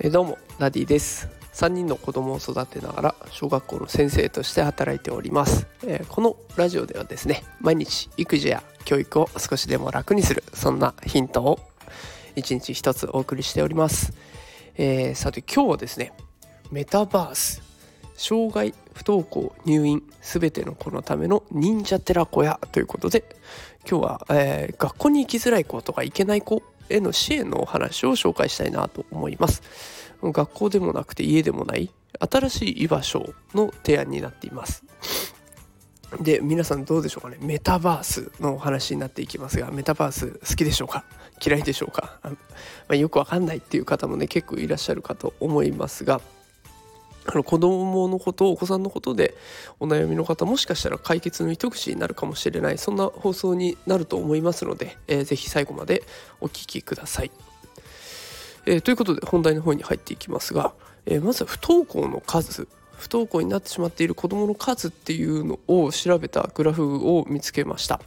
えどうもダディです。3人の子供を育てながら小学校の先生として働いております、えー、このラジオではですね毎日育児や教育を少しでも楽にするそんなヒントを一日一つお送りしております、えー、さて今日はですねメタバース障害不登校入院すべての子のための忍者寺子屋ということで今日は、えー、学校に行きづらい子とか行けない子への支援のお話を紹介したいなと思います。学校でもなくて家でもない新しい居場所の提案になっています。で皆さんどうでしょうかね。メタバースのお話になっていきますがメタバース好きでしょうか？嫌いでしょうか？まあ、よくわかんないっていう方もね結構いらっしゃるかと思いますがあの子供のことお子さんのことでお悩みの方もしかしたら解決の糸口になるかもしれないそんな放送になると思いますので、えー、ぜひ最後までお聞きください。えー、ということで本題の方に入っていきますが、えー、まずは不登校の数不登校になってしまっている子どもの数っていうのを調べたグラフを見つけました、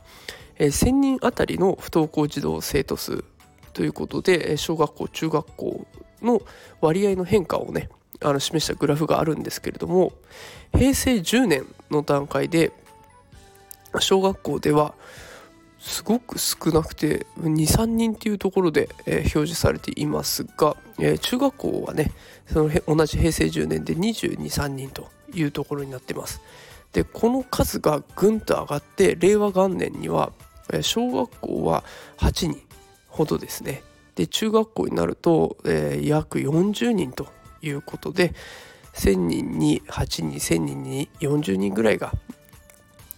えー、1000人あたりの不登校児童生徒数ということで小学校中学校の割合の変化をねあの示したグラフがあるんですけれども平成10年の段階で小学校ではすごく少なくて23人っていうところで、えー、表示されていますが、えー、中学校はねその同じ平成10年で223人というところになってます。でこの数がぐんと上がって令和元年には、えー、小学校は8人ほどですね。で中学校になると、えー、約40人ということで1000人に8人1000人に40人ぐらいが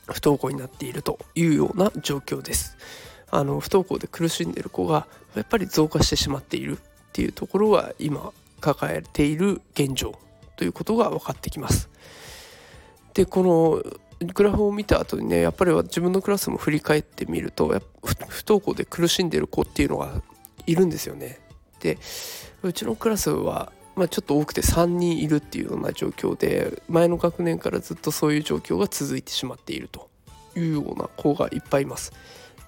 不登校になっているというような状況です。あの不登校で苦しんでいる子がやっぱり増加してしまっているっていうところが今抱えている現状ということが分かってきます。でこのグラフを見た後にねやっぱり自分のクラスも振り返ってみると不登校で苦しんでる子っていうのがいるんですよね。でうちのクラスはまあ、ちょっと多くて3人いるっていうような状況で前の学年からずっとそういう状況が続いてしまっているというような子がいっぱいいます。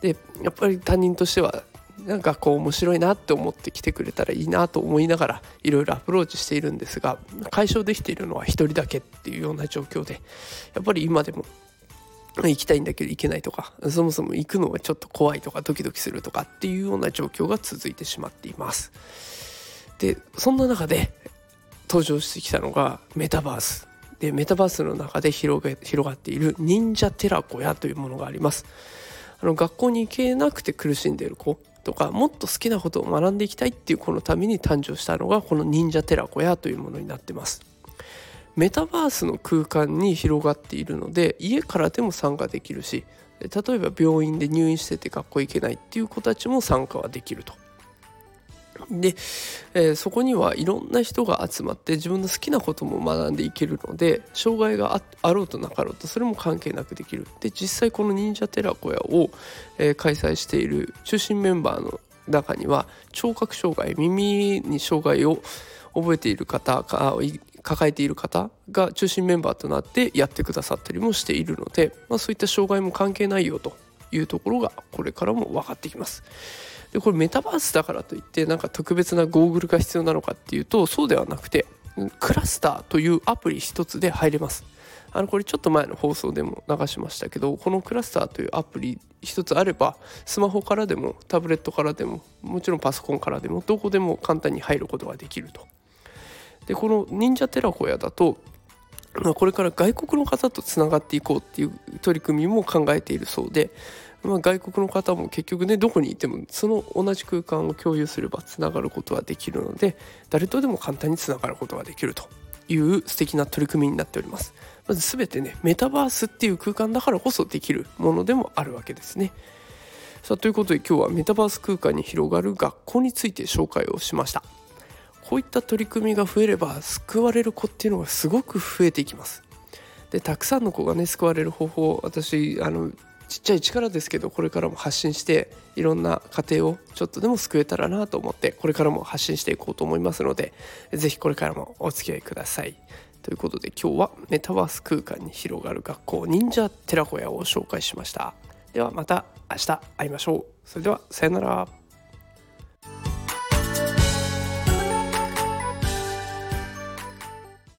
でやっぱり担任としてはなんかこう面白いなって思って来てくれたらいいなと思いながらいろいろアプローチしているんですが解消できているのは1人だけっていうような状況でやっぱり今でも行きたいんだけど行けないとかそもそも行くのがちょっと怖いとかドキドキするとかっていうような状況が続いてしまっています。でそんな中で登場してきたのがメタバース。でメタバースの中で広げ広がっている忍者寺子屋というものがあります。あの学校に行けなくて苦しんでいる子とかもっと好きなことを学んでいきたいっていう子のために誕生したのがこの忍者寺子屋というものになってます。メタバースの空間に広がっているので家からでも参加できるし例えば病院で入院してて学校行けないっていう子たちも参加はできると。で、えー、そこにはいろんな人が集まって自分の好きなことも学んでいけるので障害があろうとなかろうとそれも関係なくできる。で実際この忍者寺子屋を、えー、開催している中心メンバーの中には聴覚障害耳に障害を覚えている方か抱えている方が中心メンバーとなってやってくださったりもしているので、まあ、そういった障害も関係ないよと。いうところがこれからも分かってきます。でこれメタバースだからといってなんか特別なゴーグルが必要なのかっていうとそうではなくてクラスターというアプリ一つで入れますあのこれちょっと前の放送でも流しましたけどこのクラスターというアプリ一つあればスマホからでもタブレットからでももちろんパソコンからでもどこでも簡単に入ることができるとでこの忍者テラコヤだとこれから外国の方とつながっていこうっていう取り組みも考えているそうでまあ、外国の方も結局ねどこにいてもその同じ空間を共有すればつながることはできるので誰とでも簡単につながることができるという素敵な取り組みになっております。まず全てねメタバースっていう空間だからこそできるものでもあるわけですね。さあということで今日はメタバース空間に広がる学校について紹介をしました。こういった取り組みが増えれば救われる子っていうのがすごく増えていきますでたくさんの子がね救われる方法私あのちっちゃい力ですけどこれからも発信していろんな家庭をちょっとでも救えたらなと思ってこれからも発信していこうと思いますので是非これからもお付き合いください。ということで今日はメタバース空間に広がる学校忍者寺子屋を紹介しました。ではまた明日会いましょう。それではさよなら